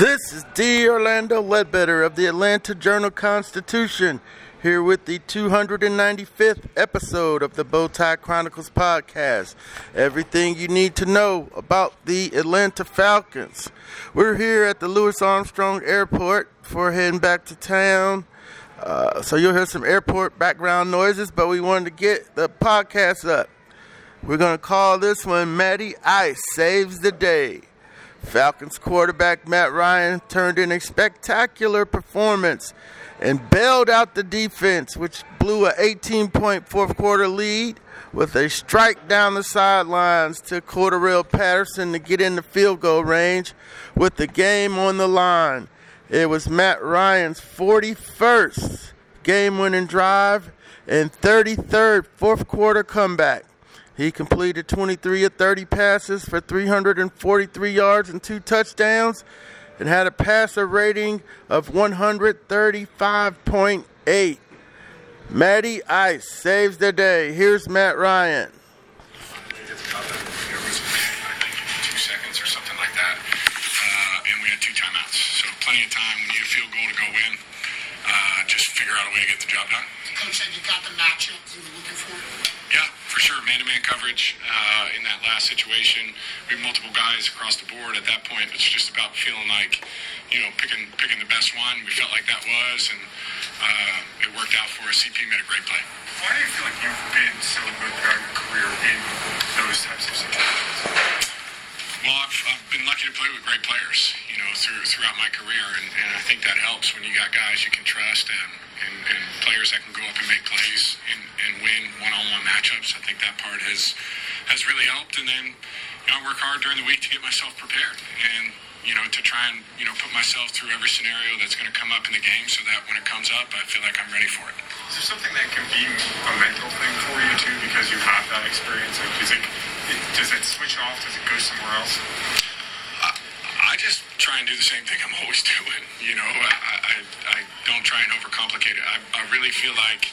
This is D. Orlando Ledbetter of the Atlanta Journal Constitution, here with the 295th episode of the Bowtie Chronicles podcast. Everything you need to know about the Atlanta Falcons. We're here at the Louis Armstrong Airport before heading back to town. Uh, so you'll hear some airport background noises, but we wanted to get the podcast up. We're going to call this one Matty Ice Saves the Day. Falcons quarterback Matt Ryan turned in a spectacular performance and bailed out the defense, which blew a 18 point fourth quarter lead with a strike down the sidelines to Cordarrelle Patterson to get in the field goal range with the game on the line. It was Matt Ryan's 41st game winning drive and 33rd fourth quarter comeback. He completed 23 of 30 passes for 343 yards and two touchdowns and had a passer rating of 135.8. Matty Ice saves the day. Here's Matt Ryan. two seconds or something like that. Uh, and we had two timeouts. So plenty of time when you field goal to go in. Uh, just figure out a way to get the job done. Coach said you got the matchup you were looking for. For sure. Man-to-man coverage uh, in that last situation. We have multiple guys across the board. At that point, it's just about feeling like, you know, picking picking the best one. We felt like that was, and uh, it worked out for us. CP made a great play. Why do you feel like you've been so good throughout your career in those types of situations? Well, I've, I've been lucky to play with great players, you know, through, throughout my career, and, and I think that helps when you got guys you can trust and, and, and players that can go up and make plays and, and win one-on-one matchups. I think that part has has really helped. And then, you know, I work hard during the week to get myself prepared and you know to try and you know put myself through every scenario that's going to come up in the game, so that when it comes up, I feel like I'm ready for it. Is there something that can be a mental thing for you too, because you have that experience? Like, is it, it does it switch off? Does it go somewhere else? Just try and do the same thing I'm always doing. You know, I, I, I don't try and overcomplicate it. I, I really feel like,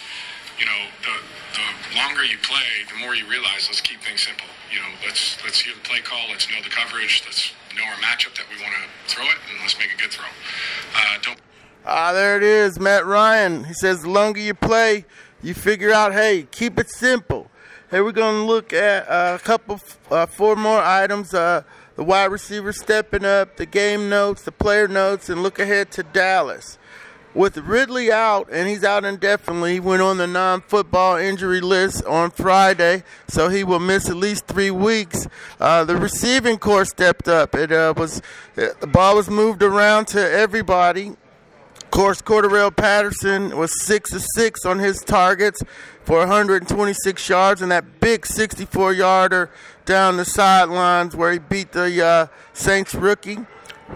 you know, the the longer you play, the more you realize. Let's keep things simple. You know, let's let's hear the play call. Let's know the coverage. Let's know our matchup that we want to throw it, and let's make a good throw. Uh, don't. Ah, there it is, Matt Ryan. He says the longer you play, you figure out, hey, keep it simple. Hey, we're going to look at uh, a couple, uh, four more items. Uh, the wide receiver stepping up, the game notes, the player notes, and look ahead to Dallas. With Ridley out, and he's out indefinitely, he went on the non football injury list on Friday, so he will miss at least three weeks. Uh, the receiving corps stepped up. It uh, was The ball was moved around to everybody. Of course, Cordarrelle Patterson was six of six on his targets for 126 yards and that big 64 yarder down the sidelines where he beat the uh, Saints rookie.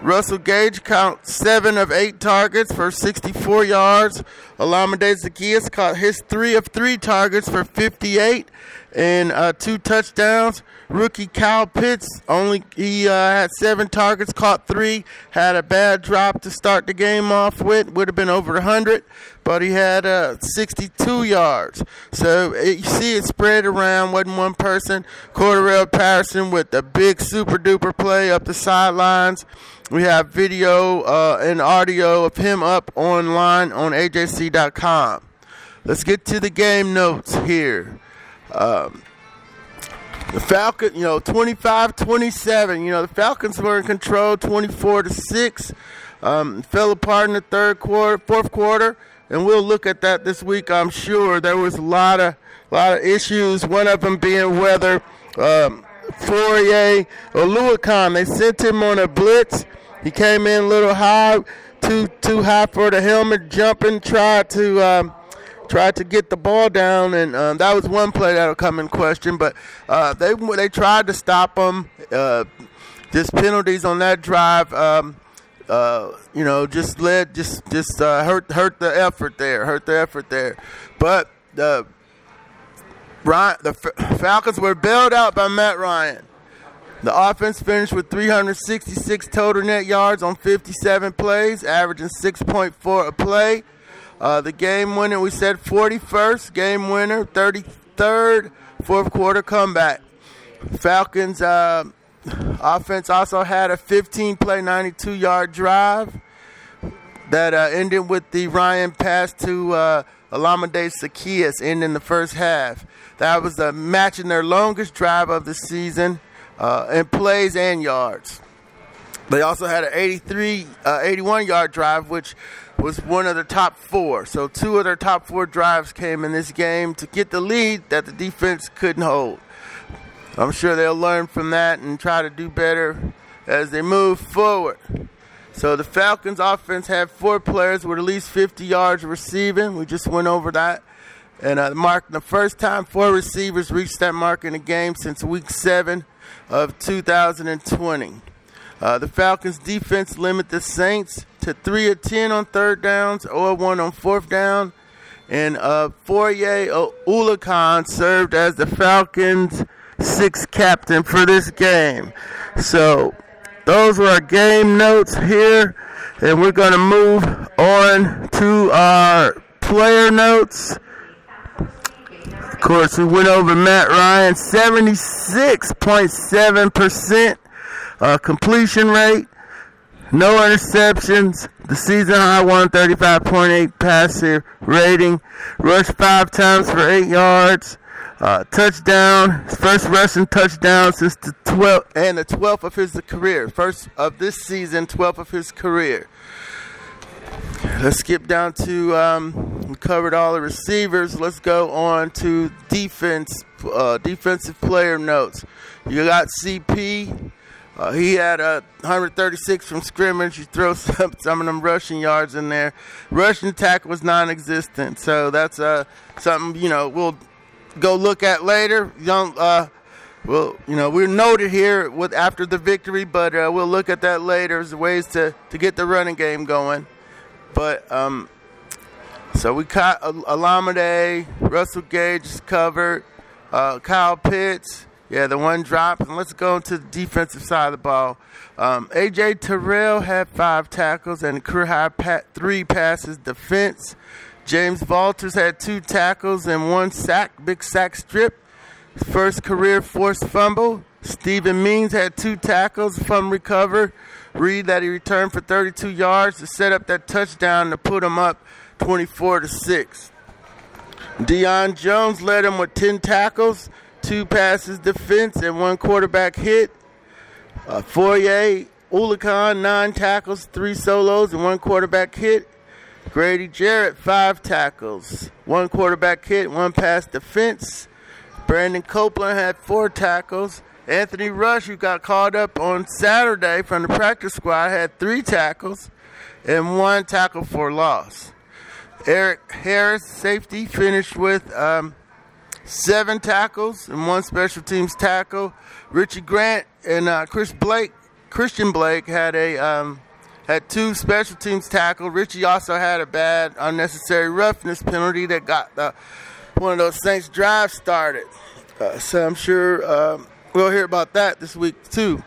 Russell Gage count seven of eight targets for 64 yards. Olamide Zaccheaus caught his three of three targets for 58 and uh, two touchdowns. Rookie Kyle Pitts only he uh, had seven targets, caught three. Had a bad drop to start the game off with. Would have been over 100, but he had uh, 62 yards. So it, you see it spread around. wasn't one person. Cordarrelle Patterson with the big super duper play up the sidelines. We have video uh, and audio of him up online on AJC.com. Let's get to the game notes here. Um, the Falcon, you know, 25-27. You know, the Falcons were in control 24 to 6. Um, fell apart in the third quarter, fourth quarter, and we'll look at that this week. I'm sure there was a lot of lot of issues. One of them being whether um, Fourier or they sent him on a blitz. He came in a little high, too too high for the helmet, jumping, tried to. Um, to get the ball down, and um, that was one play that'll come in question. But uh, they they tried to stop him. Uh, just penalties on that drive. Um, uh, you know, just led, just just uh, hurt hurt the effort there, hurt the effort there. But the Ryan, the Falcons were bailed out by Matt Ryan. The offense finished with 366 total net yards on 57 plays, averaging 6.4 a play. Uh, the game winner, we said 41st game winner, 33rd fourth quarter comeback. Falcons uh, offense also had a 15 play, 92 yard drive that uh, ended with the Ryan pass to uh, Olamide Zaccheaus ending the first half. That was uh, matching their longest drive of the season uh, in plays and yards. They also had an 83, uh, 81 yard drive, which was one of the top four. So two of their top four drives came in this game to get the lead that the defense couldn't hold. I'm sure they'll learn from that and try to do better as they move forward. So the Falcons offense had four players with at least 50 yards receiving. We just went over that. And uh, mark the first time four receivers reached that mark in a game since week seven of 2020. Uh, the Falcons defense limit the Saints to 3 of 10 on third downs, or 1 on fourth down. And uh, Oluokun served as the Falcons' sixth captain for this game. So those were our game notes here. And we're going to move on to our player notes. Course, we went over Matt Ryan, 76.7% uh, completion rate, no interceptions, the season high 135.8 passer rating, rushed five times for eight yards, uh, touchdown, first rushing touchdown since the 12th and the 12th of his career, first of this season, 12th of his career. Let's skip down to um, we covered all the receivers. Let's go on to defense, uh, defensive player notes. You got CP. Uh, he had a 136 from scrimmage. You throw some, some of them rushing yards in there. Rushing attack was non-existent, so that's uh, something you know we'll go look at later. Young, uh, well, you know we're noted here with after the victory, but uh, we'll look at that later as ways to to get the running game going. But um, so we caught Olamide, Russell Gage is covered, uh, Kyle Pitts. Yeah, the one drop. And let's go to the defensive side of the ball. Um, AJ Terrell had five tackles and career high pat, three passes defense. James Vaughters had two tackles and one sack, big sack strip. First career forced fumble. Steven Means had two tackles, fumble recover. Reed that he returned for 32 yards to set up that touchdown to put him up 24 to 6. Deion Jones led him with 10 tackles, two passes defense, and one quarterback hit. Uh, Foye Oluokun, nine tackles, three solos, and one quarterback hit. Grady Jarrett, five tackles, one quarterback hit, one pass defense. Brandon Copeland had four tackles. Anthony Rush, who got called up on Saturday from the practice squad, had three tackles and one tackle for loss. Erik Harris, safety, finished with um, seven tackles and one special teams tackle. Richie Grant and uh, Chris Blake, Christian Blake, had a um, had two special teams tackle. Richie also had a bad unnecessary roughness penalty that got the, one of those Saints drives started. Uh, so I'm sure um, we'll hear about that this week too.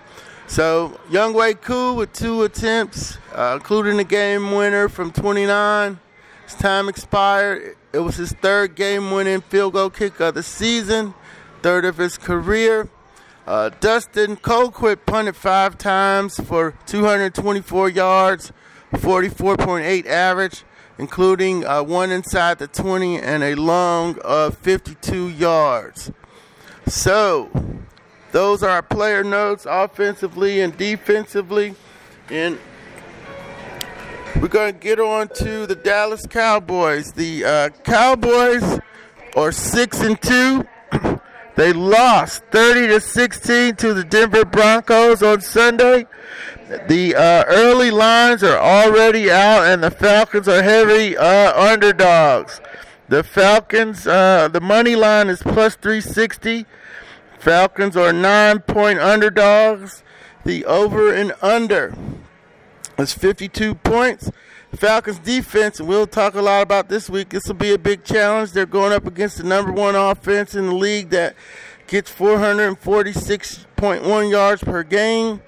So Younghoe Koo with two attempts, uh, including the game winner from 29. His time expired. It was his third game-winning field goal kick of the season, third of his career. Uh, Dustin Colquitt punted five times for 224 yards, 44.8 average, including uh, one inside the 20 and a long of 52 yards. So, those are our player notes offensively and defensively. And we're going to get on to the Dallas Cowboys. The uh, Cowboys are 6 and 2. they lost 30 to 16 to the Denver Broncos on Sunday. The uh, early lines are already out, and the Falcons are heavy uh, underdogs. The Falcons, uh, the money line is plus 360. Falcons are nine point underdogs. The over and under is 52 points. Falcons defense, and we'll talk a lot about this week. This will be a big challenge. They're going up against the number one offense in the league that gets 446.1 yards per game.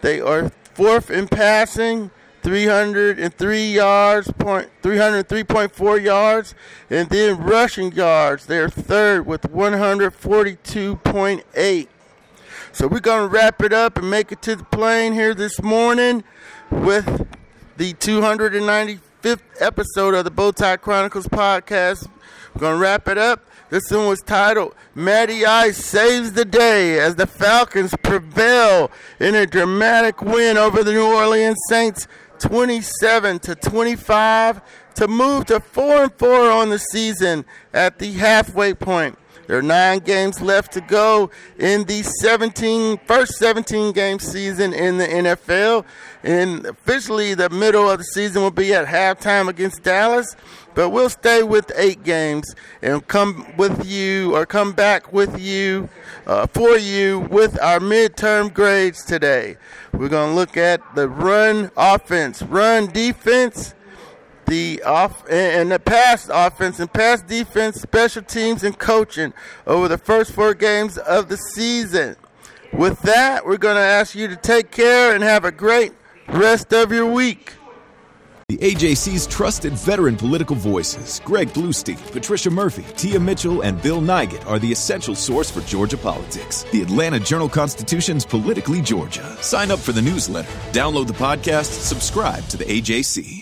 They are fourth in passing, 303 yards, point 303.4 yards, and then rushing yards. They're third with 142.8. So we're gonna wrap it up and make it to the plane here this morning with the 295th episode of the Bowtie Chronicles podcast. We're going to wrap it up. This one was titled Matty Ice Saves the Day as the Falcons prevail in a dramatic win over the New Orleans Saints 27 to 25 to move to 4 and 4 on the season at the halfway point. There are nine games left to go in the 17 first 17 game season in the NFL. And officially, the middle of the season will be at halftime against Dallas. But we'll stay with eight games and come with you or come back with you uh, for you with our midterm grades today. We're going to look at the run offense, run defense the off and the pass offense and pass defense, special teams, and coaching over the first four games of the season. With that, we're going to ask you to take care and have a great rest of your week. The AJC's trusted veteran political voices, Greg Bluestein, Patricia Murphy, Tia Mitchell, and Bill Nigut, are the essential source for Georgia politics. The Atlanta Journal Constitution's Politically Georgia. Sign up for the newsletter, download the podcast, subscribe to the AJC.